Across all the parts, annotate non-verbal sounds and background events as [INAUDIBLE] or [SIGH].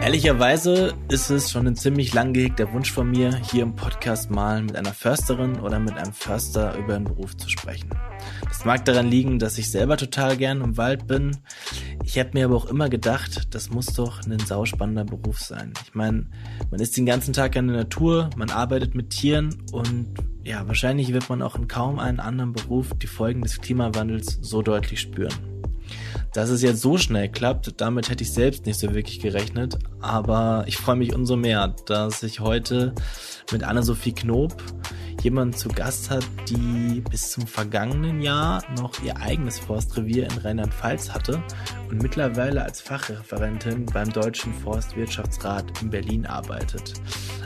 Ehrlicherweise ist es schon ein ziemlich lang gehegter Wunsch von mir, hier im Podcast mal mit einer Försterin oder mit einem Förster über den Beruf zu sprechen. Das mag daran liegen, dass ich selber total gern im Wald bin. Ich habe mir aber auch immer gedacht, das muss doch ein sauspannender Beruf sein. Ich meine, man ist den ganzen Tag in der Natur, man arbeitet mit Tieren und ja, wahrscheinlich wird man auch in kaum einem anderen Beruf die Folgen des Klimawandels so deutlich spüren. Dass es jetzt so schnell klappt, damit hätte ich selbst nicht so wirklich gerechnet. Aber ich freue mich umso mehr, dass ich heute mit Anna-Sophie Knob jemanden zu Gast hat, die bis zum vergangenen Jahr noch ihr eigenes Forstrevier in Rheinland-Pfalz hatte und mittlerweile als Fachreferentin beim Deutschen Forstwirtschaftsrat in Berlin arbeitet.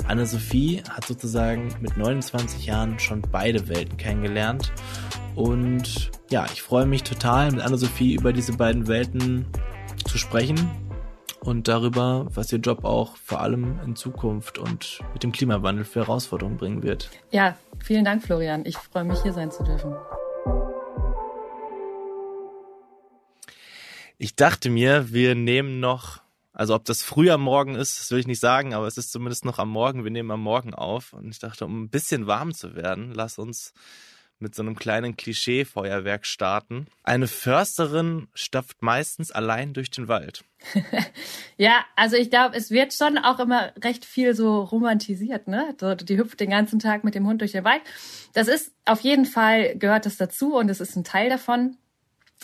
Anne-Sophie hat sozusagen mit 29 Jahren schon beide Welten kennengelernt und ja, ich freue mich total mit Anne-Sophie über diese beiden Welten zu sprechen und darüber, was ihr Job auch vor allem in Zukunft und mit dem Klimawandel für Herausforderungen bringen wird. Ja, vielen Dank, Florian. Ich freue mich, hier sein zu dürfen. Ich dachte mir, wir nehmen noch, also ob das früh am Morgen ist, das will ich nicht sagen, aber es ist zumindest noch am Morgen. Wir nehmen am Morgen auf. Und ich dachte, um ein bisschen warm zu werden, lass uns mit so einem kleinen Klischee-Feuerwerk starten. Eine Försterin stapft meistens allein durch den Wald. [LAUGHS] ja, also ich glaube, es wird schon auch immer recht viel so romantisiert, ne? So, die hüpft den ganzen Tag mit dem Hund durch den Wald. Das ist auf jeden Fall gehört das dazu und es ist ein Teil davon.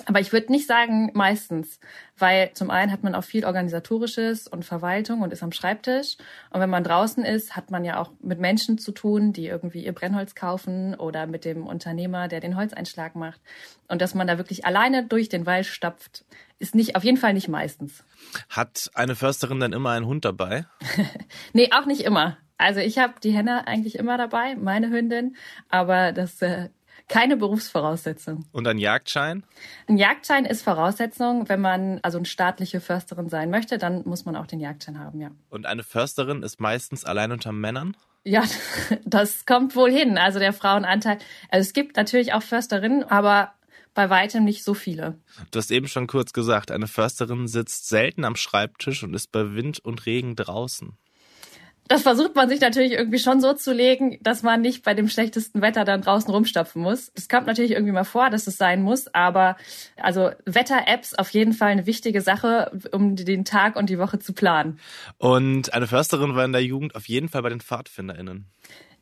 Aber ich würde nicht sagen meistens, weil zum einen hat man auch viel organisatorisches und Verwaltung und ist am Schreibtisch. Und wenn man draußen ist, hat man ja auch mit Menschen zu tun, die irgendwie ihr Brennholz kaufen oder mit dem Unternehmer, der den Holzeinschlag macht. Und dass man da wirklich alleine durch den Wald stapft, ist nicht, auf jeden Fall nicht meistens. Hat eine Försterin dann immer einen Hund dabei? [LAUGHS] nee, auch nicht immer. Also ich habe die Henne eigentlich immer dabei, meine Hündin, aber das äh, keine Berufsvoraussetzung. Und ein Jagdschein? Ein Jagdschein ist Voraussetzung, wenn man also eine staatliche Försterin sein möchte, dann muss man auch den Jagdschein haben, ja. Und eine Försterin ist meistens allein unter Männern? Ja, [LAUGHS] das kommt wohl hin. Also der Frauenanteil. Also es gibt natürlich auch Försterinnen, aber bei weitem nicht so viele. Du hast eben schon kurz gesagt, eine Försterin sitzt selten am Schreibtisch und ist bei Wind und Regen draußen das versucht man sich natürlich irgendwie schon so zu legen, dass man nicht bei dem schlechtesten Wetter dann draußen rumstapfen muss. Es kommt natürlich irgendwie mal vor, dass es sein muss, aber also Wetter-Apps auf jeden Fall eine wichtige Sache, um den Tag und die Woche zu planen. Und eine Försterin war in der Jugend auf jeden Fall bei den PfadfinderInnen.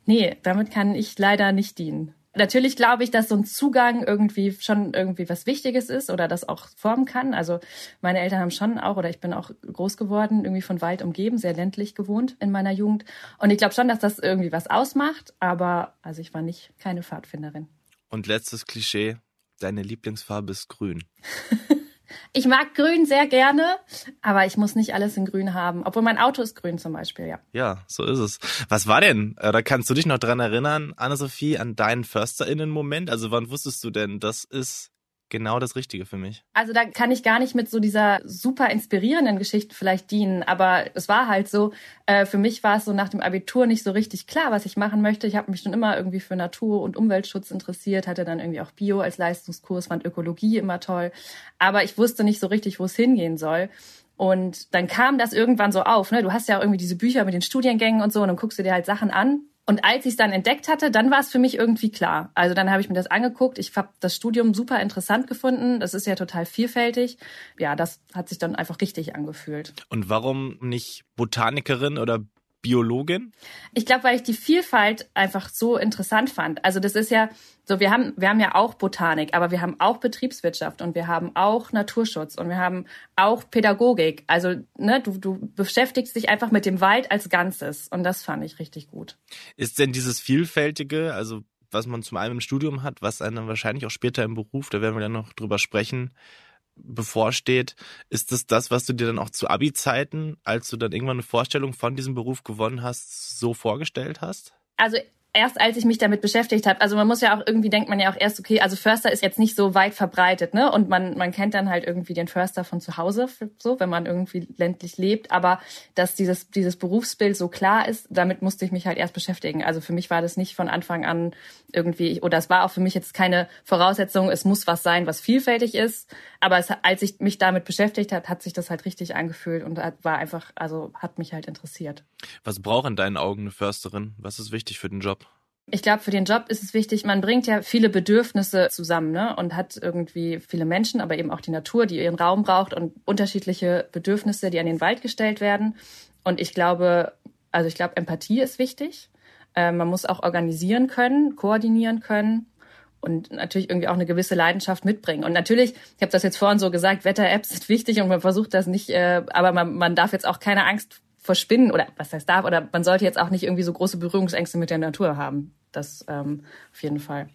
Nee, damit kann ich leider nicht dienen. Natürlich glaube ich, dass so ein Zugang irgendwie schon irgendwie was Wichtiges ist oder das auch formen kann. Also meine Eltern haben schon auch, oder ich bin auch groß geworden, irgendwie von Wald umgeben, sehr ländlich gewohnt in meiner Jugend. Und ich glaube schon, dass das irgendwie was ausmacht, aber also ich war nicht keine Pfadfinderin. Und letztes Klischee, deine Lieblingsfarbe ist grün. [LAUGHS] Ich mag Grün sehr gerne, aber ich muss nicht alles in Grün haben. Obwohl mein Auto ist grün zum Beispiel, ja. Ja, so ist es. Was war denn? Oder kannst du dich noch dran erinnern, Anne-Sophie, an deinen FörsterInnen-Moment? Also wann wusstest du denn, das ist genau das Richtige für mich. Also da kann ich gar nicht mit so dieser super inspirierenden Geschichte vielleicht dienen, aber es war halt so, äh, für mich war es so nach dem Abitur nicht so richtig klar, was ich machen möchte. Ich habe mich schon immer irgendwie für Natur- und Umweltschutz interessiert, hatte dann irgendwie auch Bio als Leistungskurs, fand Ökologie immer toll, aber ich wusste nicht so richtig, wo es hingehen soll. Und dann kam das irgendwann so auf. Ne? Du hast ja auch irgendwie diese Bücher mit den Studiengängen und so und dann guckst du dir halt Sachen an und als ich es dann entdeckt hatte, dann war es für mich irgendwie klar. Also dann habe ich mir das angeguckt. Ich habe das Studium super interessant gefunden. Das ist ja total vielfältig. Ja, das hat sich dann einfach richtig angefühlt. Und warum nicht Botanikerin oder Biologin? Ich glaube, weil ich die Vielfalt einfach so interessant fand. Also das ist ja so, wir haben, wir haben ja auch Botanik, aber wir haben auch Betriebswirtschaft und wir haben auch Naturschutz und wir haben auch Pädagogik. Also, ne, du, du beschäftigst dich einfach mit dem Wald als Ganzes und das fand ich richtig gut. Ist denn dieses Vielfältige, also was man zum einen im Studium hat, was einem wahrscheinlich auch später im Beruf, da werden wir dann noch drüber sprechen, bevorsteht, ist das das, was du dir dann auch zu Abi-Zeiten, als du dann irgendwann eine Vorstellung von diesem Beruf gewonnen hast, so vorgestellt hast? Also erst als ich mich damit beschäftigt habe, also man muss ja auch irgendwie denkt man ja auch erst, okay, also Förster ist jetzt nicht so weit verbreitet, ne? Und man, man kennt dann halt irgendwie den Förster von zu Hause, so, wenn man irgendwie ländlich lebt. Aber dass dieses, dieses Berufsbild so klar ist, damit musste ich mich halt erst beschäftigen. Also für mich war das nicht von Anfang an irgendwie, oder es war auch für mich jetzt keine Voraussetzung, es muss was sein, was vielfältig ist. Aber es, als ich mich damit beschäftigt habe, hat sich das halt richtig angefühlt und war einfach, also hat mich halt interessiert. Was braucht in deinen Augen eine Försterin? Was ist wichtig für den Job? Ich glaube, für den Job ist es wichtig, man bringt ja viele Bedürfnisse zusammen ne? und hat irgendwie viele Menschen, aber eben auch die Natur, die ihren Raum braucht und unterschiedliche Bedürfnisse, die an den Wald gestellt werden. Und ich glaube, also ich glaube, Empathie ist wichtig. Äh, man muss auch organisieren können, koordinieren können und natürlich irgendwie auch eine gewisse Leidenschaft mitbringen. Und natürlich, ich habe das jetzt vorhin so gesagt, Wetter-Apps sind wichtig und man versucht das nicht, äh, aber man, man darf jetzt auch keine Angst verspinnen oder was heißt darf oder man sollte jetzt auch nicht irgendwie so große Berührungsängste mit der Natur haben. Das ähm, auf jeden Fall.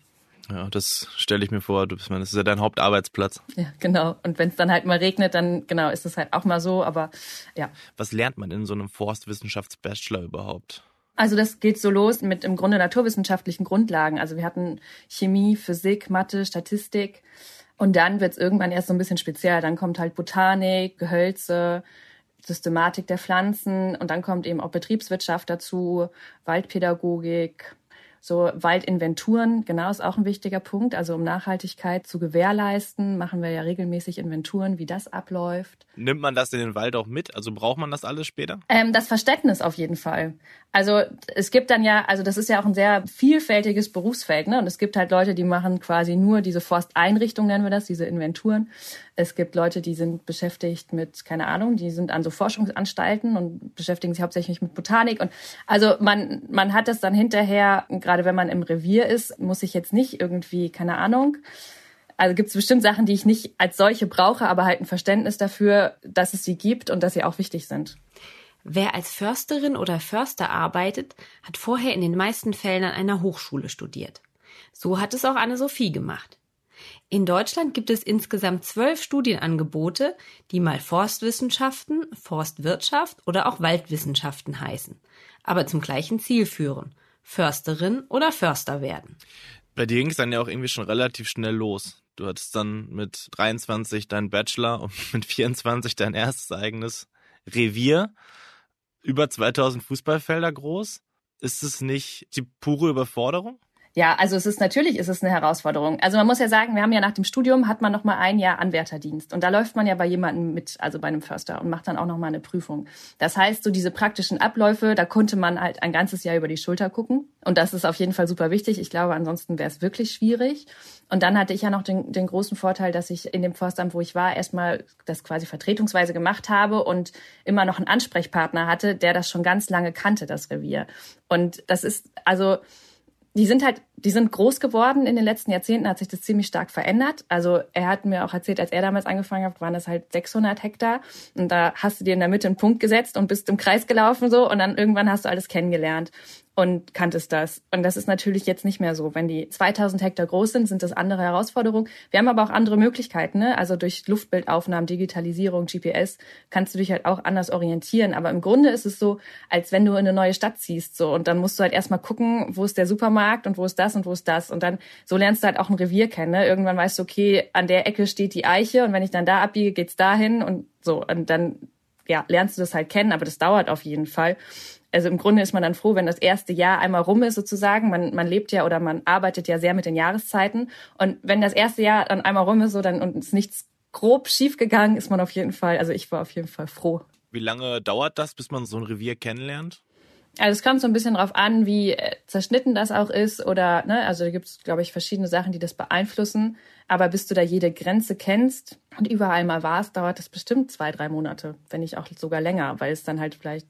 Ja, das stelle ich mir vor. Du bist, das ist ja dein Hauptarbeitsplatz. Ja, genau. Und wenn es dann halt mal regnet, dann genau ist es halt auch mal so. Aber ja. Was lernt man in so einem Forstwissenschafts-Bachelor überhaupt? Also das geht so los mit im Grunde naturwissenschaftlichen Grundlagen. Also wir hatten Chemie, Physik, Mathe, Statistik. Und dann wird es irgendwann erst so ein bisschen speziell. Dann kommt halt Botanik, Gehölze, Systematik der Pflanzen und dann kommt eben auch Betriebswirtschaft dazu, Waldpädagogik, so Waldinventuren, genau, ist auch ein wichtiger Punkt. Also um Nachhaltigkeit zu gewährleisten, machen wir ja regelmäßig Inventuren, wie das abläuft. Nimmt man das in den Wald auch mit? Also braucht man das alles später? Ähm, das Verständnis auf jeden Fall. Also es gibt dann ja, also das ist ja auch ein sehr vielfältiges Berufsfeld, ne? Und es gibt halt Leute, die machen quasi nur diese Forsteinrichtung, nennen wir das, diese Inventuren. Es gibt Leute, die sind beschäftigt mit, keine Ahnung, die sind an so Forschungsanstalten und beschäftigen sich hauptsächlich mit Botanik. Und also man, man hat das dann hinterher, gerade wenn man im Revier ist, muss ich jetzt nicht irgendwie, keine Ahnung, also gibt es bestimmt Sachen, die ich nicht als solche brauche, aber halt ein Verständnis dafür, dass es sie gibt und dass sie auch wichtig sind. Wer als Försterin oder Förster arbeitet, hat vorher in den meisten Fällen an einer Hochschule studiert. So hat es auch Anne-Sophie gemacht. In Deutschland gibt es insgesamt zwölf Studienangebote, die mal Forstwissenschaften, Forstwirtschaft oder auch Waldwissenschaften heißen, aber zum gleichen Ziel führen. Försterin oder Förster werden. Bei dir ging es dann ja auch irgendwie schon relativ schnell los. Du hattest dann mit 23 deinen Bachelor und [LAUGHS] mit 24 dein erstes eigenes Revier über 2000 Fußballfelder groß. Ist es nicht die pure Überforderung? Ja, also es ist natürlich ist es eine Herausforderung. Also man muss ja sagen, wir haben ja nach dem Studium hat man noch mal ein Jahr Anwärterdienst und da läuft man ja bei jemandem mit, also bei einem Förster und macht dann auch noch mal eine Prüfung. Das heißt, so diese praktischen Abläufe, da konnte man halt ein ganzes Jahr über die Schulter gucken und das ist auf jeden Fall super wichtig. Ich glaube, ansonsten wäre es wirklich schwierig. Und dann hatte ich ja noch den, den großen Vorteil, dass ich in dem Forstamt, wo ich war, erstmal das quasi vertretungsweise gemacht habe und immer noch einen Ansprechpartner hatte, der das schon ganz lange kannte, das Revier. Und das ist also die sind halt, die sind groß geworden in den letzten Jahrzehnten, hat sich das ziemlich stark verändert. Also er hat mir auch erzählt, als er damals angefangen hat, waren das halt 600 Hektar und da hast du dir in der Mitte einen Punkt gesetzt und bist im Kreis gelaufen so und dann irgendwann hast du alles kennengelernt und kanntest das. Und das ist natürlich jetzt nicht mehr so. Wenn die 2000 Hektar groß sind, sind das andere Herausforderungen. Wir haben aber auch andere Möglichkeiten. Ne? Also durch Luftbildaufnahmen, Digitalisierung, GPS kannst du dich halt auch anders orientieren. Aber im Grunde ist es so, als wenn du in eine neue Stadt ziehst. So und dann musst du halt erstmal gucken, wo ist der Supermarkt und wo ist das und wo ist das. Und dann so lernst du halt auch ein Revier kennen. Ne? Irgendwann weißt du, okay, an der Ecke steht die Eiche und wenn ich dann da abbiege, geht's dahin und so. Und dann ja, lernst du das halt kennen, aber das dauert auf jeden Fall also im Grunde ist man dann froh, wenn das erste Jahr einmal rum ist sozusagen. Man, man lebt ja oder man arbeitet ja sehr mit den Jahreszeiten. Und wenn das erste Jahr dann einmal rum ist so dann und ist nichts grob schief gegangen, ist man auf jeden Fall, also ich war auf jeden Fall froh. Wie lange dauert das, bis man so ein Revier kennenlernt? Also es kommt so ein bisschen drauf an, wie äh, zerschnitten das auch ist oder, ne, also da gibt es, glaube ich, verschiedene Sachen, die das beeinflussen. Aber bis du da jede Grenze kennst und überall mal warst, dauert das bestimmt zwei, drei Monate, wenn nicht auch sogar länger, weil es dann halt vielleicht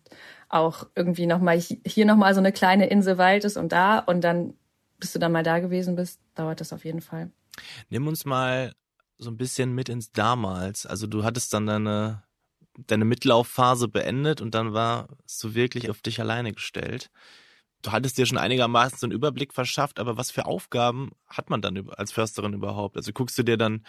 auch irgendwie nochmal hier nochmal so eine kleine Insel Wald ist und da und dann, bis du dann mal da gewesen bist, dauert das auf jeden Fall. Nimm uns mal so ein bisschen mit ins Damals. Also du hattest dann deine, deine Mitlaufphase beendet und dann warst du wirklich auf dich alleine gestellt. Du hattest dir schon einigermaßen so einen Überblick verschafft, aber was für Aufgaben hat man dann als Försterin überhaupt? Also guckst du dir dann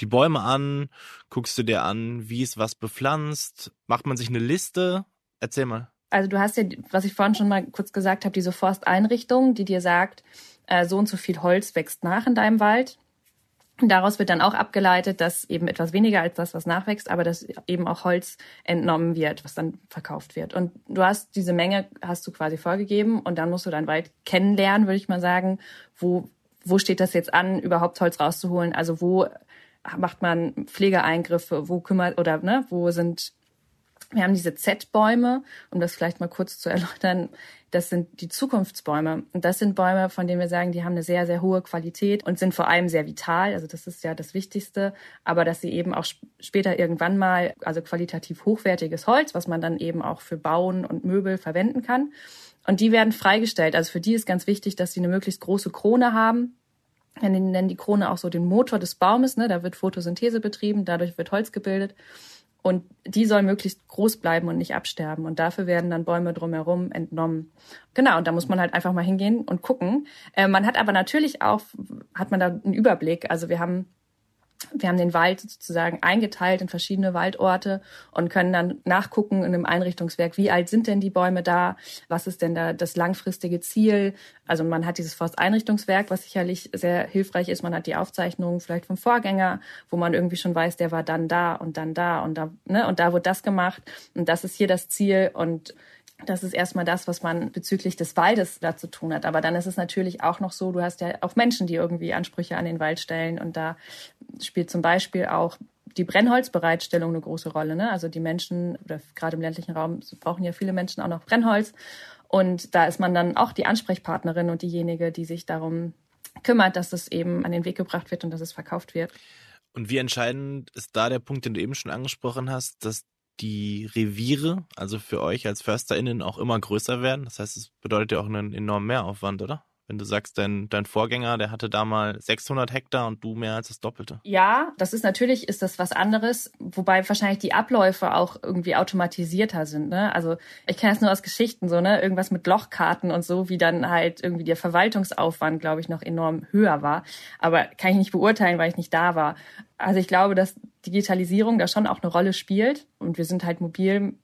die Bäume an, guckst du dir an, wie es was bepflanzt, macht man sich eine Liste? Erzähl mal. Also du hast ja, was ich vorhin schon mal kurz gesagt habe, diese Forsteinrichtung, die dir sagt, äh, so und so viel Holz wächst nach in deinem Wald. Und daraus wird dann auch abgeleitet, dass eben etwas weniger als das, was nachwächst, aber dass eben auch Holz entnommen wird, was dann verkauft wird. Und du hast diese Menge, hast du quasi vorgegeben und dann musst du deinen Wald kennenlernen, würde ich mal sagen. Wo, wo steht das jetzt an, überhaupt Holz rauszuholen? Also wo macht man Pflegeeingriffe? Wo kümmert, oder, ne, wo sind wir haben diese Z-Bäume, um das vielleicht mal kurz zu erläutern. Das sind die Zukunftsbäume. Und das sind Bäume, von denen wir sagen, die haben eine sehr, sehr hohe Qualität und sind vor allem sehr vital. Also das ist ja das Wichtigste. Aber dass sie eben auch später irgendwann mal, also qualitativ hochwertiges Holz, was man dann eben auch für Bauen und Möbel verwenden kann. Und die werden freigestellt. Also für die ist ganz wichtig, dass sie eine möglichst große Krone haben. Wir nennen die Krone auch so den Motor des Baumes. Ne? Da wird Photosynthese betrieben, dadurch wird Holz gebildet. Und die soll möglichst groß bleiben und nicht absterben. Und dafür werden dann Bäume drumherum entnommen. Genau, und da muss man halt einfach mal hingehen und gucken. Äh, man hat aber natürlich auch, hat man da einen Überblick. Also wir haben wir haben den Wald sozusagen eingeteilt in verschiedene Waldorte und können dann nachgucken in einem Einrichtungswerk, wie alt sind denn die Bäume da? Was ist denn da das langfristige Ziel? Also man hat dieses Forsteinrichtungswerk, was sicherlich sehr hilfreich ist. Man hat die Aufzeichnungen vielleicht vom Vorgänger, wo man irgendwie schon weiß, der war dann da und dann da und da, ne? Und da wurde das gemacht und das ist hier das Ziel und das ist erstmal das, was man bezüglich des Waldes da zu tun hat. Aber dann ist es natürlich auch noch so, du hast ja auch Menschen, die irgendwie Ansprüche an den Wald stellen. Und da spielt zum Beispiel auch die Brennholzbereitstellung eine große Rolle. Ne? Also die Menschen, oder gerade im ländlichen Raum brauchen ja viele Menschen auch noch Brennholz. Und da ist man dann auch die Ansprechpartnerin und diejenige, die sich darum kümmert, dass es eben an den Weg gebracht wird und dass es verkauft wird. Und wie entscheidend ist da der Punkt, den du eben schon angesprochen hast, dass die Reviere, also für euch als FörsterInnen, auch immer größer werden. Das heißt, es bedeutet ja auch einen enormen Mehraufwand, oder? Wenn du sagst, dein, dein Vorgänger, der hatte da mal 600 Hektar und du mehr als das Doppelte. Ja, das ist natürlich, ist das was anderes, wobei wahrscheinlich die Abläufe auch irgendwie automatisierter sind. Ne? Also ich kenne das nur aus Geschichten so, ne? Irgendwas mit Lochkarten und so, wie dann halt irgendwie der Verwaltungsaufwand, glaube ich, noch enorm höher war. Aber kann ich nicht beurteilen, weil ich nicht da war. Also ich glaube, dass Digitalisierung da schon auch eine Rolle spielt und wir sind halt mobil.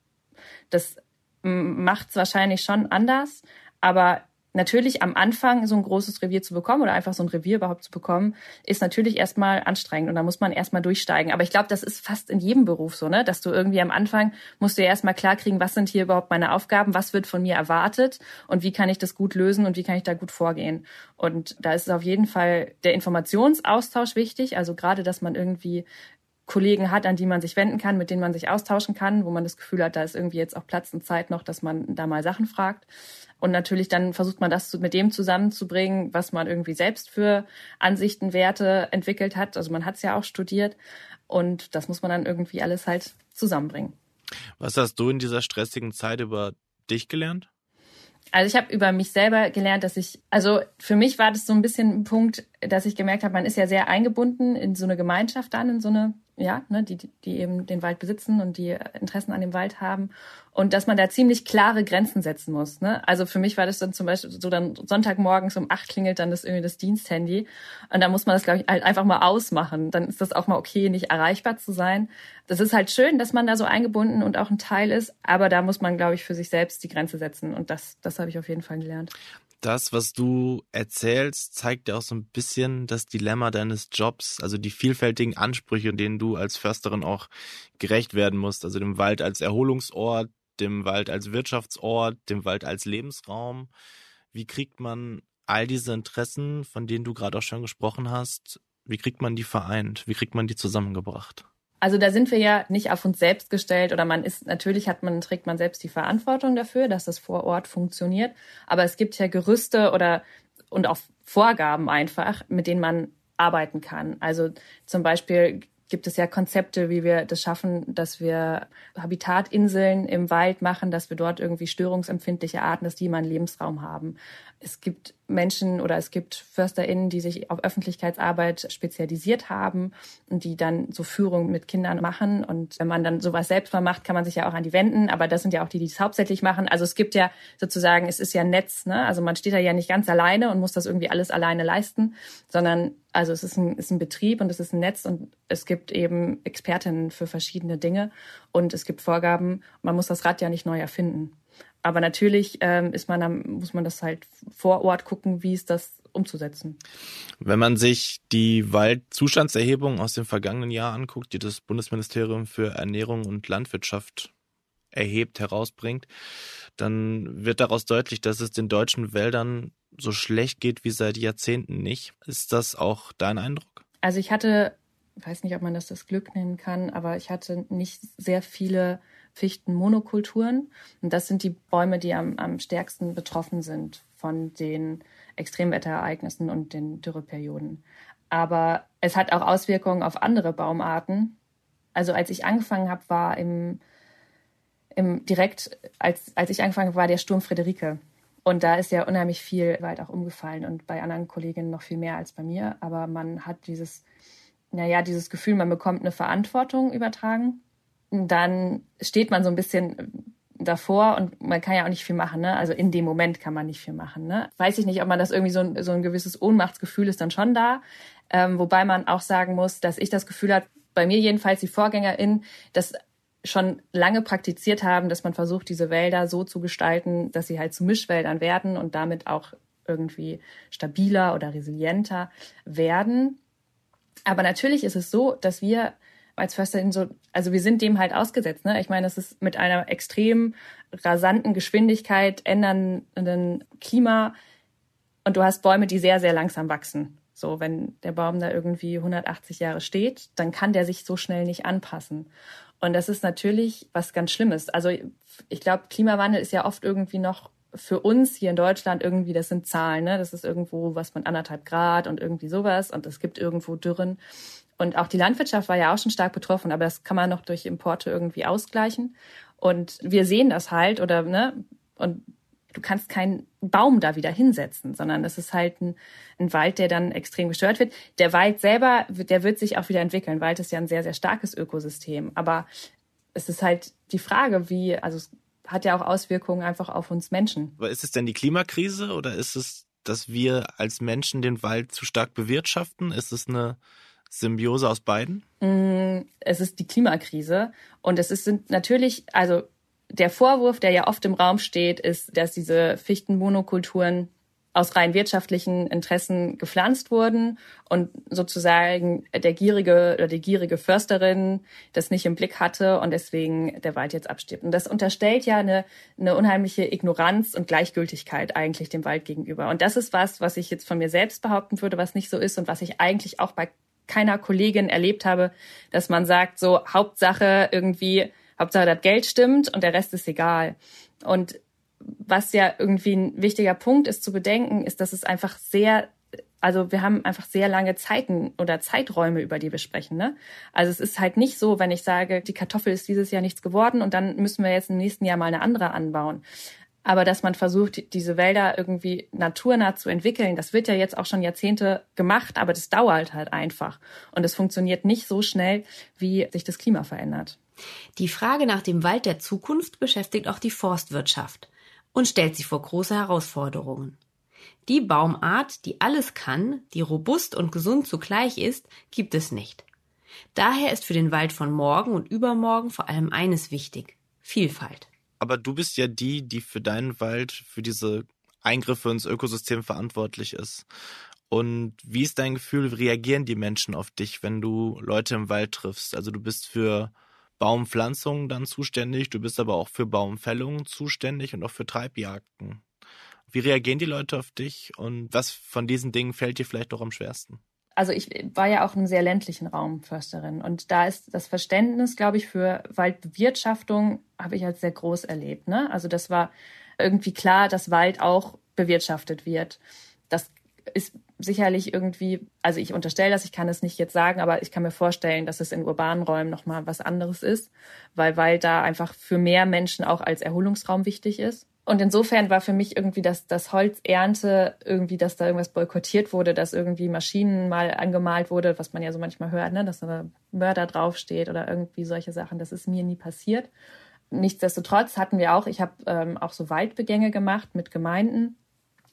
Das macht es wahrscheinlich schon anders, aber natürlich am Anfang so ein großes Revier zu bekommen oder einfach so ein Revier überhaupt zu bekommen, ist natürlich erstmal anstrengend und da muss man erstmal durchsteigen. Aber ich glaube, das ist fast in jedem Beruf so, ne? Dass du irgendwie am Anfang musst du ja erstmal klarkriegen, was sind hier überhaupt meine Aufgaben, was wird von mir erwartet und wie kann ich das gut lösen und wie kann ich da gut vorgehen. Und da ist auf jeden Fall der Informationsaustausch wichtig, also gerade, dass man irgendwie Kollegen hat, an die man sich wenden kann, mit denen man sich austauschen kann, wo man das Gefühl hat, da ist irgendwie jetzt auch Platz und Zeit noch, dass man da mal Sachen fragt. Und natürlich dann versucht man das mit dem zusammenzubringen, was man irgendwie selbst für Ansichten, Werte entwickelt hat. Also man hat es ja auch studiert und das muss man dann irgendwie alles halt zusammenbringen. Was hast du in dieser stressigen Zeit über dich gelernt? Also ich habe über mich selber gelernt, dass ich, also für mich war das so ein bisschen ein Punkt, dass ich gemerkt habe, man ist ja sehr eingebunden in so eine Gemeinschaft dann, in so eine ja, ne, die, die eben den Wald besitzen und die Interessen an dem Wald haben. Und dass man da ziemlich klare Grenzen setzen muss. Ne? Also für mich war das dann zum Beispiel so dann Sonntagmorgens um acht klingelt dann das irgendwie das Diensthandy. Und da muss man das, glaube ich, halt einfach mal ausmachen. Dann ist das auch mal okay, nicht erreichbar zu sein. Das ist halt schön, dass man da so eingebunden und auch ein Teil ist. Aber da muss man, glaube ich, für sich selbst die Grenze setzen. Und das, das habe ich auf jeden Fall gelernt das, was du erzählst, zeigt ja auch so ein bisschen das Dilemma deines Jobs, also die vielfältigen Ansprüche, denen du als Försterin auch gerecht werden musst. Also dem Wald als Erholungsort, dem Wald als Wirtschaftsort, dem Wald als Lebensraum. Wie kriegt man all diese Interessen, von denen du gerade auch schon gesprochen hast, wie kriegt man die vereint? Wie kriegt man die zusammengebracht? Also da sind wir ja nicht auf uns selbst gestellt oder man ist, natürlich hat man, trägt man selbst die Verantwortung dafür, dass das vor Ort funktioniert. Aber es gibt ja Gerüste oder und auch Vorgaben einfach, mit denen man arbeiten kann. Also zum Beispiel gibt es ja Konzepte, wie wir das schaffen, dass wir Habitatinseln im Wald machen, dass wir dort irgendwie störungsempfindliche Arten, dass die immer einen Lebensraum haben. Es gibt Menschen oder es gibt FörsterInnen, die sich auf Öffentlichkeitsarbeit spezialisiert haben und die dann so Führung mit Kindern machen. Und wenn man dann sowas selbst mal macht, kann man sich ja auch an die wenden. Aber das sind ja auch die, die es hauptsächlich machen. Also es gibt ja sozusagen, es ist ja ein Netz. Ne? Also man steht da ja nicht ganz alleine und muss das irgendwie alles alleine leisten, sondern also es ist ein, ist ein Betrieb und es ist ein Netz und es gibt eben Expertinnen für verschiedene Dinge und es gibt Vorgaben. Man muss das Rad ja nicht neu erfinden. Aber natürlich ähm, ist man muss man das halt vor Ort gucken, wie ist das umzusetzen. Wenn man sich die Waldzustandserhebung aus dem vergangenen Jahr anguckt, die das Bundesministerium für Ernährung und Landwirtschaft erhebt, herausbringt, dann wird daraus deutlich, dass es den deutschen Wäldern so schlecht geht wie seit Jahrzehnten nicht. Ist das auch dein Eindruck? Also ich hatte, weiß nicht, ob man das das Glück nennen kann, aber ich hatte nicht sehr viele Fichtenmonokulturen. Und das sind die Bäume, die am, am stärksten betroffen sind von den Extremwetterereignissen und den Dürreperioden. Aber es hat auch Auswirkungen auf andere Baumarten. Also als ich angefangen habe, war im, im direkt, als, als ich angefangen habe, war der Sturm Friederike. Und da ist ja unheimlich viel Wald auch umgefallen und bei anderen Kolleginnen noch viel mehr als bei mir. Aber man hat dieses, naja, dieses Gefühl, man bekommt eine Verantwortung übertragen. Dann steht man so ein bisschen davor und man kann ja auch nicht viel machen, ne? Also in dem Moment kann man nicht viel machen, ne? Weiß ich nicht, ob man das irgendwie so ein, so ein gewisses Ohnmachtsgefühl ist dann schon da. Ähm, wobei man auch sagen muss, dass ich das Gefühl habe, bei mir jedenfalls die VorgängerInnen, das schon lange praktiziert haben, dass man versucht, diese Wälder so zu gestalten, dass sie halt zu Mischwäldern werden und damit auch irgendwie stabiler oder resilienter werden. Aber natürlich ist es so, dass wir als Försterin so, also wir sind dem halt ausgesetzt. Ne? Ich meine, das ist mit einer extrem rasanten Geschwindigkeit ändernden Klima und du hast Bäume, die sehr, sehr langsam wachsen. So, wenn der Baum da irgendwie 180 Jahre steht, dann kann der sich so schnell nicht anpassen. Und das ist natürlich was ganz Schlimmes. Also ich glaube, Klimawandel ist ja oft irgendwie noch für uns hier in Deutschland irgendwie, das sind Zahlen, ne? Das ist irgendwo was von anderthalb Grad und irgendwie sowas und es gibt irgendwo Dürren. Und auch die Landwirtschaft war ja auch schon stark betroffen, aber das kann man noch durch Importe irgendwie ausgleichen. Und wir sehen das halt, oder, ne? Und du kannst keinen Baum da wieder hinsetzen, sondern es ist halt ein, ein, Wald, der dann extrem gestört wird. Der Wald selber, der wird sich auch wieder entwickeln. Wald ist ja ein sehr, sehr starkes Ökosystem. Aber es ist halt die Frage, wie, also es hat ja auch Auswirkungen einfach auf uns Menschen. Aber ist es denn die Klimakrise oder ist es, dass wir als Menschen den Wald zu stark bewirtschaften? Ist es eine Symbiose aus beiden? Mm, es ist die Klimakrise und es ist, sind natürlich, also der Vorwurf, der ja oft im Raum steht, ist, dass diese Fichtenmonokulturen aus rein wirtschaftlichen Interessen gepflanzt wurden und sozusagen der gierige oder die gierige Försterin das nicht im Blick hatte und deswegen der Wald jetzt abstirbt. Und das unterstellt ja eine, eine unheimliche Ignoranz und Gleichgültigkeit eigentlich dem Wald gegenüber. Und das ist was, was ich jetzt von mir selbst behaupten würde, was nicht so ist und was ich eigentlich auch bei keiner Kollegin erlebt habe, dass man sagt, so Hauptsache irgendwie, Hauptsache das Geld stimmt und der Rest ist egal. Und was ja irgendwie ein wichtiger Punkt ist zu bedenken, ist, dass es einfach sehr, also wir haben einfach sehr lange Zeiten oder Zeiträume, über die wir sprechen. Ne? Also es ist halt nicht so, wenn ich sage, die Kartoffel ist dieses Jahr nichts geworden und dann müssen wir jetzt im nächsten Jahr mal eine andere anbauen aber dass man versucht, diese Wälder irgendwie naturnah zu entwickeln, das wird ja jetzt auch schon Jahrzehnte gemacht, aber das dauert halt einfach. Und es funktioniert nicht so schnell, wie sich das Klima verändert. Die Frage nach dem Wald der Zukunft beschäftigt auch die Forstwirtschaft und stellt sie vor große Herausforderungen. Die Baumart, die alles kann, die robust und gesund zugleich ist, gibt es nicht. Daher ist für den Wald von morgen und übermorgen vor allem eines wichtig Vielfalt aber du bist ja die, die für deinen Wald, für diese Eingriffe ins Ökosystem verantwortlich ist. Und wie ist dein Gefühl, reagieren die Menschen auf dich, wenn du Leute im Wald triffst? Also du bist für Baumpflanzungen dann zuständig, du bist aber auch für Baumfällungen zuständig und auch für Treibjagden. Wie reagieren die Leute auf dich und was von diesen Dingen fällt dir vielleicht auch am schwersten? Also ich war ja auch im sehr ländlichen Raum Försterin und da ist das Verständnis, glaube ich, für Waldbewirtschaftung habe ich als sehr groß erlebt. Ne? Also das war irgendwie klar, dass Wald auch bewirtschaftet wird. Das ist sicherlich irgendwie, also ich unterstelle das, ich kann es nicht jetzt sagen, aber ich kann mir vorstellen, dass es in urbanen Räumen nochmal was anderes ist, weil Wald da einfach für mehr Menschen auch als Erholungsraum wichtig ist. Und insofern war für mich irgendwie das, das Holzernte, irgendwie, dass da irgendwas boykottiert wurde, dass irgendwie Maschinen mal angemalt wurde, was man ja so manchmal hört, ne, dass da Mörder draufsteht oder irgendwie solche Sachen. Das ist mir nie passiert. Nichtsdestotrotz hatten wir auch, ich habe ähm, auch so Waldbegänge gemacht mit Gemeinden.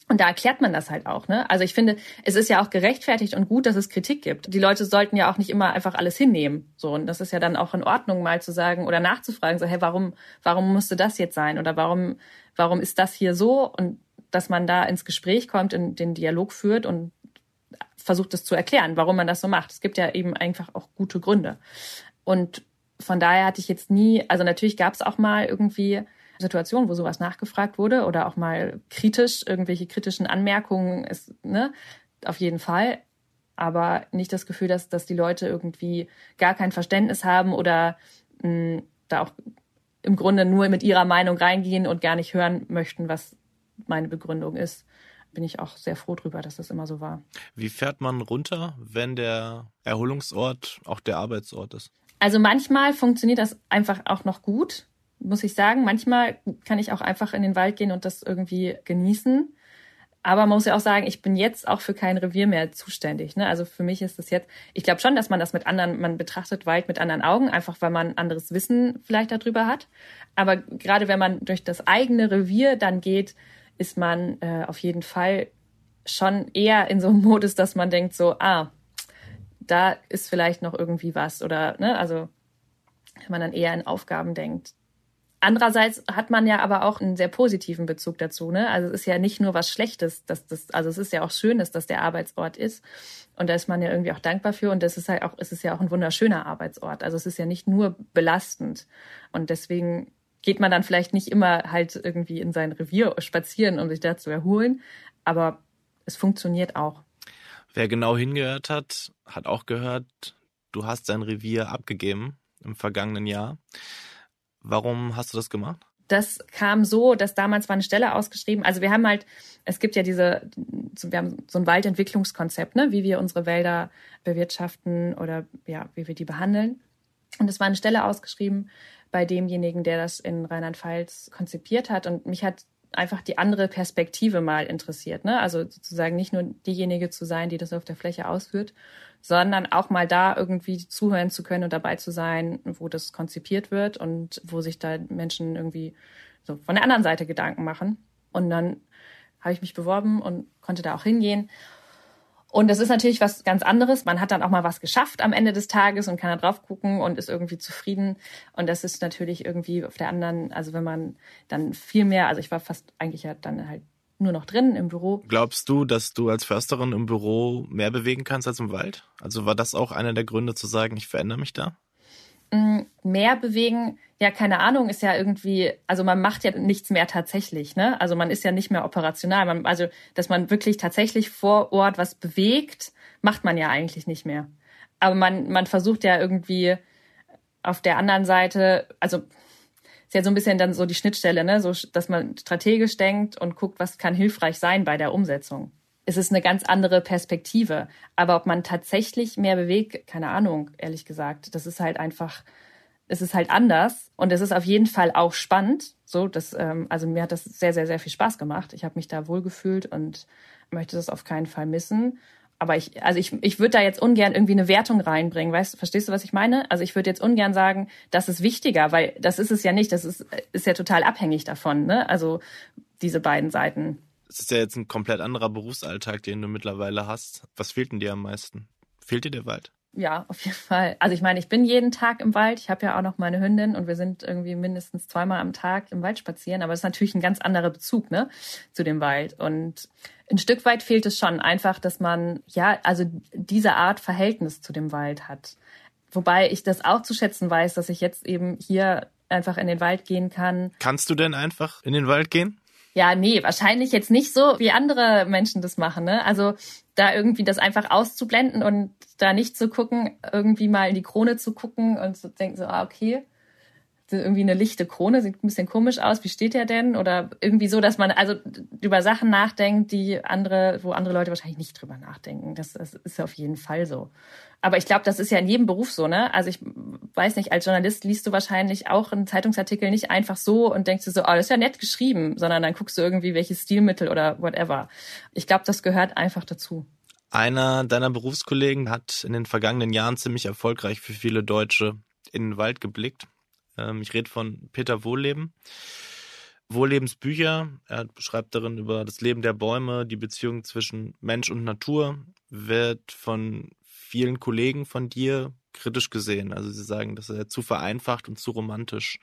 Und da erklärt man das halt auch, ne? Also ich finde, es ist ja auch gerechtfertigt und gut, dass es Kritik gibt. Die Leute sollten ja auch nicht immer einfach alles hinnehmen. So, und das ist ja dann auch in Ordnung, mal zu sagen oder nachzufragen, so, hey, warum, warum musste das jetzt sein? Oder warum, warum ist das hier so? Und dass man da ins Gespräch kommt, in den Dialog führt und versucht es zu erklären, warum man das so macht. Es gibt ja eben einfach auch gute Gründe. Und von daher hatte ich jetzt nie, also natürlich gab es auch mal irgendwie Situationen, wo sowas nachgefragt wurde oder auch mal kritisch, irgendwelche kritischen Anmerkungen ist, ne, auf jeden Fall. Aber nicht das Gefühl, dass, dass die Leute irgendwie gar kein Verständnis haben oder mh, hm, da auch im Grunde nur mit ihrer Meinung reingehen und gar nicht hören möchten, was meine Begründung ist. Bin ich auch sehr froh drüber, dass das immer so war. Wie fährt man runter, wenn der Erholungsort auch der Arbeitsort ist? Also manchmal funktioniert das einfach auch noch gut muss ich sagen. Manchmal kann ich auch einfach in den Wald gehen und das irgendwie genießen. Aber man muss ja auch sagen, ich bin jetzt auch für kein Revier mehr zuständig. Ne? Also für mich ist das jetzt, ich glaube schon, dass man das mit anderen, man betrachtet Wald mit anderen Augen, einfach weil man anderes Wissen vielleicht darüber hat. Aber gerade wenn man durch das eigene Revier dann geht, ist man äh, auf jeden Fall schon eher in so einem Modus, dass man denkt so, ah, da ist vielleicht noch irgendwie was oder, ne, also wenn man dann eher in Aufgaben denkt, Andererseits hat man ja aber auch einen sehr positiven Bezug dazu. Ne? Also es ist ja nicht nur was Schlechtes, dass das, also es ist ja auch Schönes, dass der Arbeitsort ist. Und da ist man ja irgendwie auch dankbar für. Und das ist halt auch, es ist ja auch ein wunderschöner Arbeitsort. Also es ist ja nicht nur belastend. Und deswegen geht man dann vielleicht nicht immer halt irgendwie in sein Revier spazieren, um sich da zu erholen. Aber es funktioniert auch. Wer genau hingehört hat, hat auch gehört, du hast dein Revier abgegeben im vergangenen Jahr. Warum hast du das gemacht? Das kam so, dass damals war eine Stelle ausgeschrieben. Also wir haben halt, es gibt ja diese, wir haben so ein Waldentwicklungskonzept, ne, wie wir unsere Wälder bewirtschaften oder ja, wie wir die behandeln. Und es war eine Stelle ausgeschrieben bei demjenigen, der das in Rheinland-Pfalz konzipiert hat. Und mich hat einfach die andere Perspektive mal interessiert. Ne? Also sozusagen nicht nur diejenige zu sein, die das auf der Fläche ausführt, sondern auch mal da irgendwie zuhören zu können und dabei zu sein, wo das konzipiert wird und wo sich da Menschen irgendwie so von der anderen Seite Gedanken machen. Und dann habe ich mich beworben und konnte da auch hingehen. Und das ist natürlich was ganz anderes. Man hat dann auch mal was geschafft am Ende des Tages und kann da drauf gucken und ist irgendwie zufrieden. Und das ist natürlich irgendwie auf der anderen, also wenn man dann viel mehr, also ich war fast eigentlich ja dann halt nur noch drin im Büro. Glaubst du, dass du als Försterin im Büro mehr bewegen kannst als im Wald? Also war das auch einer der Gründe zu sagen, ich verändere mich da? Mehr bewegen, ja, keine Ahnung, ist ja irgendwie, also man macht ja nichts mehr tatsächlich, ne? Also man ist ja nicht mehr operational. Man, also, dass man wirklich tatsächlich vor Ort was bewegt, macht man ja eigentlich nicht mehr. Aber man, man versucht ja irgendwie auf der anderen Seite, also ist ja so ein bisschen dann so die Schnittstelle, ne? So, dass man strategisch denkt und guckt, was kann hilfreich sein bei der Umsetzung es ist eine ganz andere Perspektive. Aber ob man tatsächlich mehr bewegt, keine Ahnung, ehrlich gesagt. Das ist halt einfach, es ist halt anders und es ist auf jeden Fall auch spannend. So, das, ähm, also mir hat das sehr, sehr, sehr viel Spaß gemacht. Ich habe mich da wohlgefühlt und möchte das auf keinen Fall missen. Aber ich, also ich, ich würde da jetzt ungern irgendwie eine Wertung reinbringen. Weißt verstehst du, was ich meine? Also ich würde jetzt ungern sagen, das ist wichtiger, weil das ist es ja nicht. Das ist, ist ja total abhängig davon, ne? Also diese beiden Seiten es ist ja jetzt ein komplett anderer Berufsalltag, den du mittlerweile hast. Was fehlt denn dir am meisten? Fehlt dir der Wald? Ja, auf jeden Fall. Also ich meine, ich bin jeden Tag im Wald. Ich habe ja auch noch meine Hündin und wir sind irgendwie mindestens zweimal am Tag im Wald spazieren. Aber es ist natürlich ein ganz anderer Bezug ne, zu dem Wald. Und ein Stück weit fehlt es schon einfach, dass man ja also diese Art Verhältnis zu dem Wald hat. Wobei ich das auch zu schätzen weiß, dass ich jetzt eben hier einfach in den Wald gehen kann. Kannst du denn einfach in den Wald gehen? Ja, nee, wahrscheinlich jetzt nicht so, wie andere Menschen das machen. Ne? Also da irgendwie das einfach auszublenden und da nicht zu gucken, irgendwie mal in die Krone zu gucken und zu denken so, ah, okay, irgendwie eine lichte Krone, sieht ein bisschen komisch aus, wie steht der denn? Oder irgendwie so, dass man also über Sachen nachdenkt, die andere, wo andere Leute wahrscheinlich nicht drüber nachdenken. Das, das ist auf jeden Fall so. Aber ich glaube, das ist ja in jedem Beruf so, ne? Also ich weiß nicht, als Journalist liest du wahrscheinlich auch einen Zeitungsartikel nicht einfach so und denkst du so, oh, das ist ja nett geschrieben, sondern dann guckst du irgendwie, welches Stilmittel oder whatever. Ich glaube, das gehört einfach dazu. Einer deiner Berufskollegen hat in den vergangenen Jahren ziemlich erfolgreich für viele Deutsche in den Wald geblickt. Ähm, ich rede von Peter Wohlleben. Wohllebensbücher. Er schreibt darin über das Leben der Bäume, die Beziehung zwischen Mensch und Natur, wird von vielen Kollegen von dir kritisch gesehen. Also sie sagen, das ist zu vereinfacht und zu romantisch.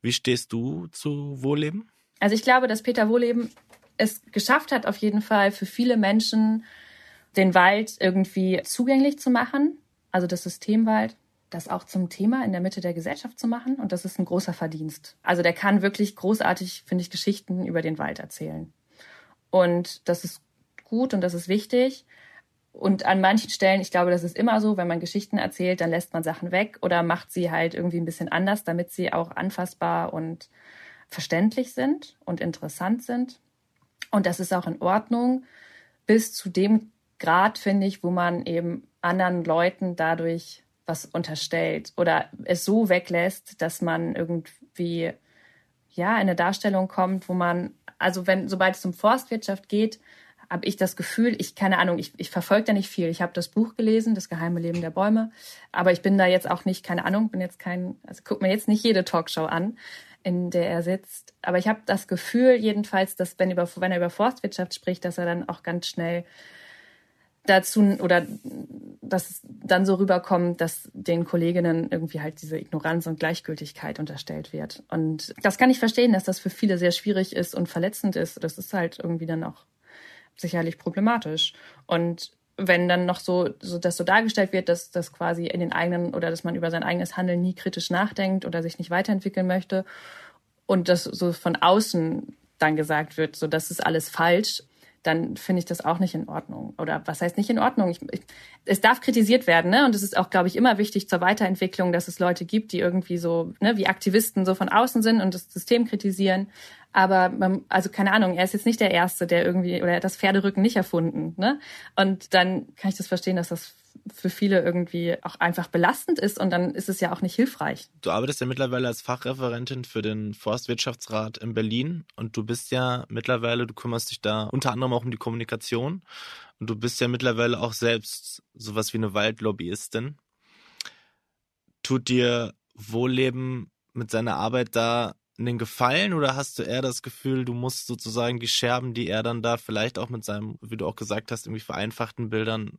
Wie stehst du zu Wohlleben? Also ich glaube, dass Peter Wohlleben es geschafft hat, auf jeden Fall für viele Menschen den Wald irgendwie zugänglich zu machen, also das Systemwald, das auch zum Thema in der Mitte der Gesellschaft zu machen. Und das ist ein großer Verdienst. Also der kann wirklich großartig, finde ich, Geschichten über den Wald erzählen. Und das ist gut und das ist wichtig. Und an manchen Stellen, ich glaube, das ist immer so, wenn man Geschichten erzählt, dann lässt man Sachen weg oder macht sie halt irgendwie ein bisschen anders, damit sie auch anfassbar und verständlich sind und interessant sind. Und das ist auch in Ordnung bis zu dem Grad, finde ich, wo man eben anderen Leuten dadurch was unterstellt oder es so weglässt, dass man irgendwie ja in eine Darstellung kommt, wo man, also wenn, sobald es um Forstwirtschaft geht, habe ich das Gefühl, ich keine Ahnung, ich, ich verfolge da nicht viel. Ich habe das Buch gelesen, Das geheime Leben der Bäume, aber ich bin da jetzt auch nicht, keine Ahnung, bin jetzt kein, also guck mir jetzt nicht jede Talkshow an, in der er sitzt. Aber ich habe das Gefühl jedenfalls, dass wenn, über, wenn er über Forstwirtschaft spricht, dass er dann auch ganz schnell dazu oder dass es dann so rüberkommt, dass den Kolleginnen irgendwie halt diese Ignoranz und Gleichgültigkeit unterstellt wird. Und das kann ich verstehen, dass das für viele sehr schwierig ist und verletzend ist. Das ist halt irgendwie dann auch sicherlich problematisch. Und wenn dann noch so, so das so dargestellt wird, dass das quasi in den eigenen oder dass man über sein eigenes Handeln nie kritisch nachdenkt oder sich nicht weiterentwickeln möchte und das so von außen dann gesagt wird, so das ist alles falsch, dann finde ich das auch nicht in Ordnung. Oder was heißt nicht in Ordnung? Ich, ich, es darf kritisiert werden, ne? Und es ist auch, glaube ich, immer wichtig zur Weiterentwicklung, dass es Leute gibt, die irgendwie so, ne, wie Aktivisten so von außen sind und das System kritisieren. Aber man, also keine Ahnung, er ist jetzt nicht der Erste, der irgendwie, oder er hat das Pferderücken nicht erfunden, ne? Und dann kann ich das verstehen, dass das für viele irgendwie auch einfach belastend ist und dann ist es ja auch nicht hilfreich. Du arbeitest ja mittlerweile als Fachreferentin für den Forstwirtschaftsrat in Berlin und du bist ja mittlerweile, du kümmerst dich da unter anderem auch um die Kommunikation und du bist ja mittlerweile auch selbst sowas wie eine Waldlobbyistin. Tut dir Wohlleben mit seiner Arbeit da einen Gefallen oder hast du eher das Gefühl, du musst sozusagen die Scherben, die er dann da vielleicht auch mit seinem, wie du auch gesagt hast, irgendwie vereinfachten Bildern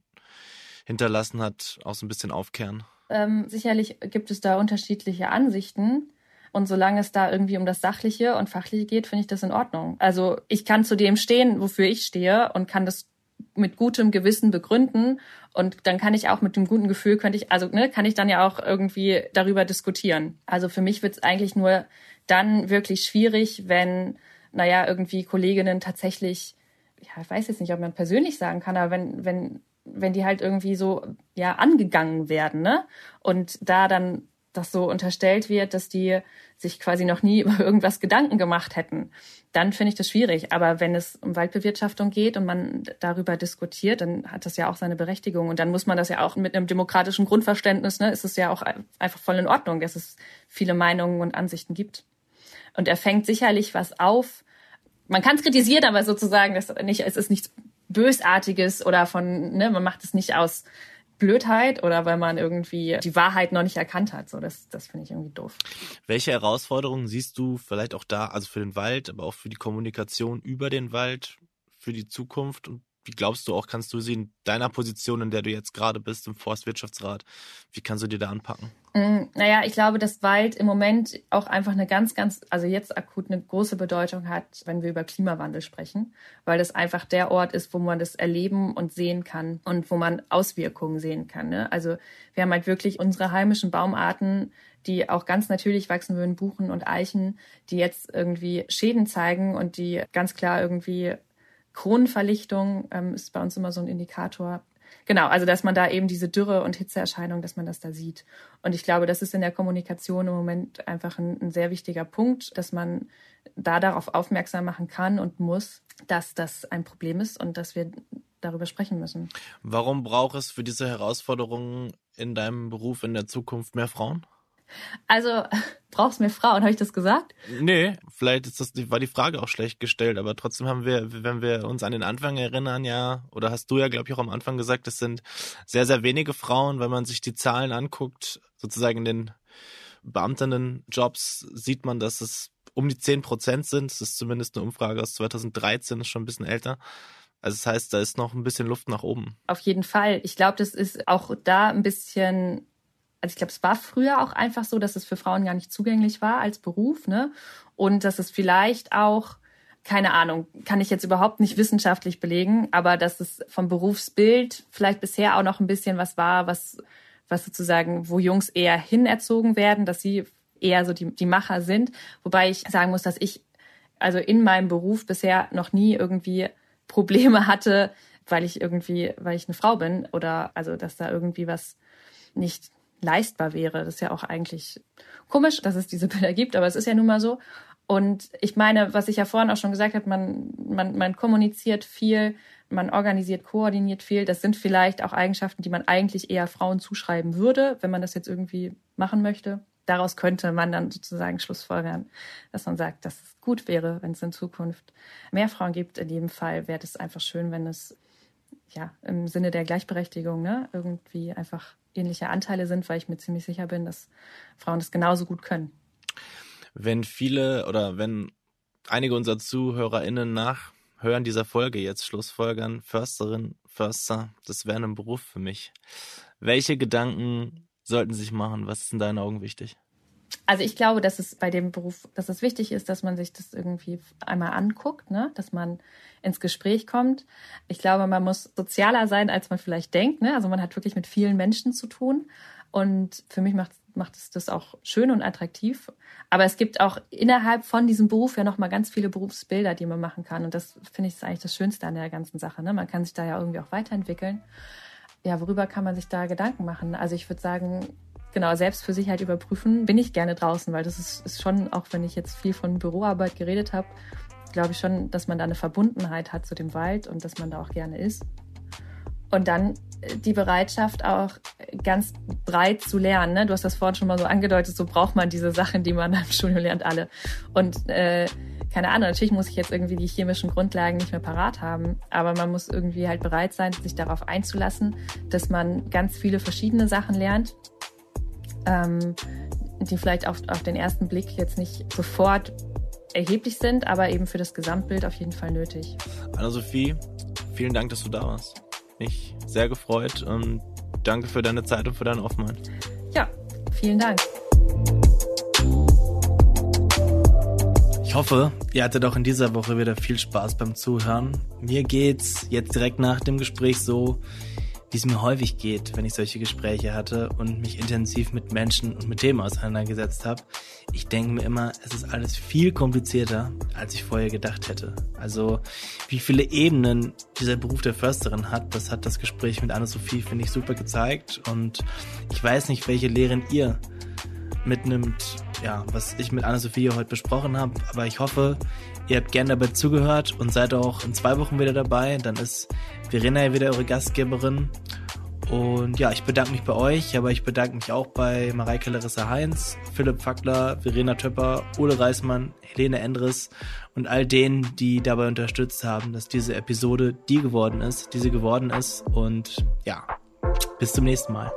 hinterlassen hat, auch so ein bisschen aufkehren? Ähm, sicherlich gibt es da unterschiedliche Ansichten. Und solange es da irgendwie um das Sachliche und Fachliche geht, finde ich das in Ordnung. Also ich kann zu dem stehen, wofür ich stehe und kann das mit gutem Gewissen begründen und dann kann ich auch mit dem guten Gefühl könnte ich also ne kann ich dann ja auch irgendwie darüber diskutieren. Also für mich wird es eigentlich nur dann wirklich schwierig, wenn naja irgendwie Kolleginnen tatsächlich ja ich weiß jetzt nicht, ob man persönlich sagen kann, aber wenn wenn wenn die halt irgendwie so ja angegangen werden, ne? Und da dann das so unterstellt wird, dass die sich quasi noch nie [LAUGHS] über irgendwas Gedanken gemacht hätten, dann finde ich das schwierig. Aber wenn es um Waldbewirtschaftung geht und man darüber diskutiert, dann hat das ja auch seine Berechtigung. Und dann muss man das ja auch mit einem demokratischen Grundverständnis, ne, ist es ja auch einfach voll in Ordnung, dass es viele Meinungen und Ansichten gibt. Und er fängt sicherlich was auf. Man kann es kritisieren, aber sozusagen, das nicht, es ist nichts Bösartiges oder von, ne, man macht es nicht aus Blödheit oder weil man irgendwie die Wahrheit noch nicht erkannt hat. So, das, das finde ich irgendwie doof. Welche Herausforderungen siehst du vielleicht auch da, also für den Wald, aber auch für die Kommunikation über den Wald, für die Zukunft und wie glaubst du auch, kannst du sie in deiner Position, in der du jetzt gerade bist, im Forstwirtschaftsrat, wie kannst du dir da anpacken? Mm, naja, ich glaube, dass Wald im Moment auch einfach eine ganz, ganz, also jetzt akut eine große Bedeutung hat, wenn wir über Klimawandel sprechen, weil das einfach der Ort ist, wo man das erleben und sehen kann und wo man Auswirkungen sehen kann. Ne? Also wir haben halt wirklich unsere heimischen Baumarten, die auch ganz natürlich wachsen würden, Buchen und Eichen, die jetzt irgendwie Schäden zeigen und die ganz klar irgendwie Kronenverlichtung ähm, ist bei uns immer so ein Indikator. Genau, also dass man da eben diese Dürre- und Hitzeerscheinung, dass man das da sieht. Und ich glaube, das ist in der Kommunikation im Moment einfach ein, ein sehr wichtiger Punkt, dass man da darauf aufmerksam machen kann und muss, dass das ein Problem ist und dass wir darüber sprechen müssen. Warum braucht es für diese Herausforderungen in deinem Beruf in der Zukunft mehr Frauen? Also, [LAUGHS] brauchst mehr Frauen, habe ich das gesagt? Nee, vielleicht ist das, war die Frage auch schlecht gestellt, aber trotzdem haben wir, wenn wir uns an den Anfang erinnern, ja, oder hast du ja, glaube ich, auch am Anfang gesagt, es sind sehr, sehr wenige Frauen, wenn man sich die Zahlen anguckt, sozusagen in den Beamtinnen-Jobs, sieht man, dass es um die 10 Prozent sind. Das ist zumindest eine Umfrage aus 2013, ist schon ein bisschen älter. Also das heißt, da ist noch ein bisschen Luft nach oben. Auf jeden Fall. Ich glaube, das ist auch da ein bisschen, also ich glaube, es war früher auch einfach so, dass es für Frauen gar nicht zugänglich war als Beruf, ne? Und dass es vielleicht auch, keine Ahnung, kann ich jetzt überhaupt nicht wissenschaftlich belegen, aber dass es vom Berufsbild vielleicht bisher auch noch ein bisschen was war, was, was sozusagen, wo Jungs eher hinerzogen werden, dass sie eher so die, die Macher sind. Wobei ich sagen muss, dass ich also in meinem Beruf bisher noch nie irgendwie Probleme hatte, weil ich irgendwie, weil ich eine Frau bin oder also, dass da irgendwie was nicht leistbar wäre. Das ist ja auch eigentlich komisch, dass es diese [LAUGHS] Bilder gibt, aber es ist ja nun mal so. Und ich meine, was ich ja vorhin auch schon gesagt habe, man, man, man kommuniziert viel, man organisiert, koordiniert viel. Das sind vielleicht auch Eigenschaften, die man eigentlich eher Frauen zuschreiben würde, wenn man das jetzt irgendwie machen möchte daraus könnte man dann sozusagen schlussfolgern, dass man sagt, dass es gut wäre, wenn es in Zukunft mehr Frauen gibt. In jedem Fall wäre es einfach schön, wenn es ja im Sinne der Gleichberechtigung ne, irgendwie einfach ähnliche Anteile sind, weil ich mir ziemlich sicher bin, dass Frauen das genauso gut können. Wenn viele oder wenn einige unserer ZuhörerInnen nachhören dieser Folge jetzt Schlussfolgern, Försterin, Förster, das wäre ein Beruf für mich. Welche Gedanken sollten sie sich machen? Was ist in deinen Augen wichtig? Also ich glaube, dass es bei dem Beruf, dass es wichtig ist, dass man sich das irgendwie einmal anguckt, ne? dass man ins Gespräch kommt. Ich glaube, man muss sozialer sein, als man vielleicht denkt. Ne? Also man hat wirklich mit vielen Menschen zu tun. Und für mich macht, macht es das auch schön und attraktiv. Aber es gibt auch innerhalb von diesem Beruf ja nochmal ganz viele Berufsbilder, die man machen kann. Und das finde ich ist eigentlich das Schönste an der ganzen Sache. Ne? Man kann sich da ja irgendwie auch weiterentwickeln ja, worüber kann man sich da Gedanken machen? Also ich würde sagen, genau, selbst für Sicherheit überprüfen, bin ich gerne draußen, weil das ist, ist schon, auch wenn ich jetzt viel von Büroarbeit geredet habe, glaube ich schon, dass man da eine Verbundenheit hat zu dem Wald und dass man da auch gerne ist. Und dann äh, die Bereitschaft auch ganz breit zu lernen. Ne? Du hast das vorhin schon mal so angedeutet, so braucht man diese Sachen, die man [LAUGHS] im Studium lernt, alle. Und äh, keine Ahnung, natürlich muss ich jetzt irgendwie die chemischen Grundlagen nicht mehr parat haben, aber man muss irgendwie halt bereit sein, sich darauf einzulassen, dass man ganz viele verschiedene Sachen lernt, ähm, die vielleicht auf, auf den ersten Blick jetzt nicht sofort erheblich sind, aber eben für das Gesamtbild auf jeden Fall nötig. Anna-Sophie, vielen Dank, dass du da warst. Mich sehr gefreut und danke für deine Zeit und für deine Offenheit. Ja, vielen Dank. Ich hoffe, ihr hattet auch in dieser Woche wieder viel Spaß beim Zuhören. Mir geht's jetzt direkt nach dem Gespräch so, wie es mir häufig geht, wenn ich solche Gespräche hatte und mich intensiv mit Menschen und mit Themen auseinandergesetzt habe. Ich denke mir immer, es ist alles viel komplizierter, als ich vorher gedacht hätte. Also wie viele Ebenen dieser Beruf der Försterin hat, das hat das Gespräch mit Anne-Sophie, finde ich, super gezeigt. Und ich weiß nicht, welche Lehren ihr mitnimmt, ja, was ich mit Anna-Sophia heute besprochen habe. Aber ich hoffe, ihr habt gerne dabei zugehört und seid auch in zwei Wochen wieder dabei. Dann ist Verena ja wieder eure Gastgeberin. Und ja, ich bedanke mich bei euch, aber ich bedanke mich auch bei Mareike Larissa Heinz, Philipp Fackler, Verena Töpper, Ole Reismann, Helene Endres und all denen, die dabei unterstützt haben, dass diese Episode die geworden ist, die sie geworden ist. Und ja, bis zum nächsten Mal.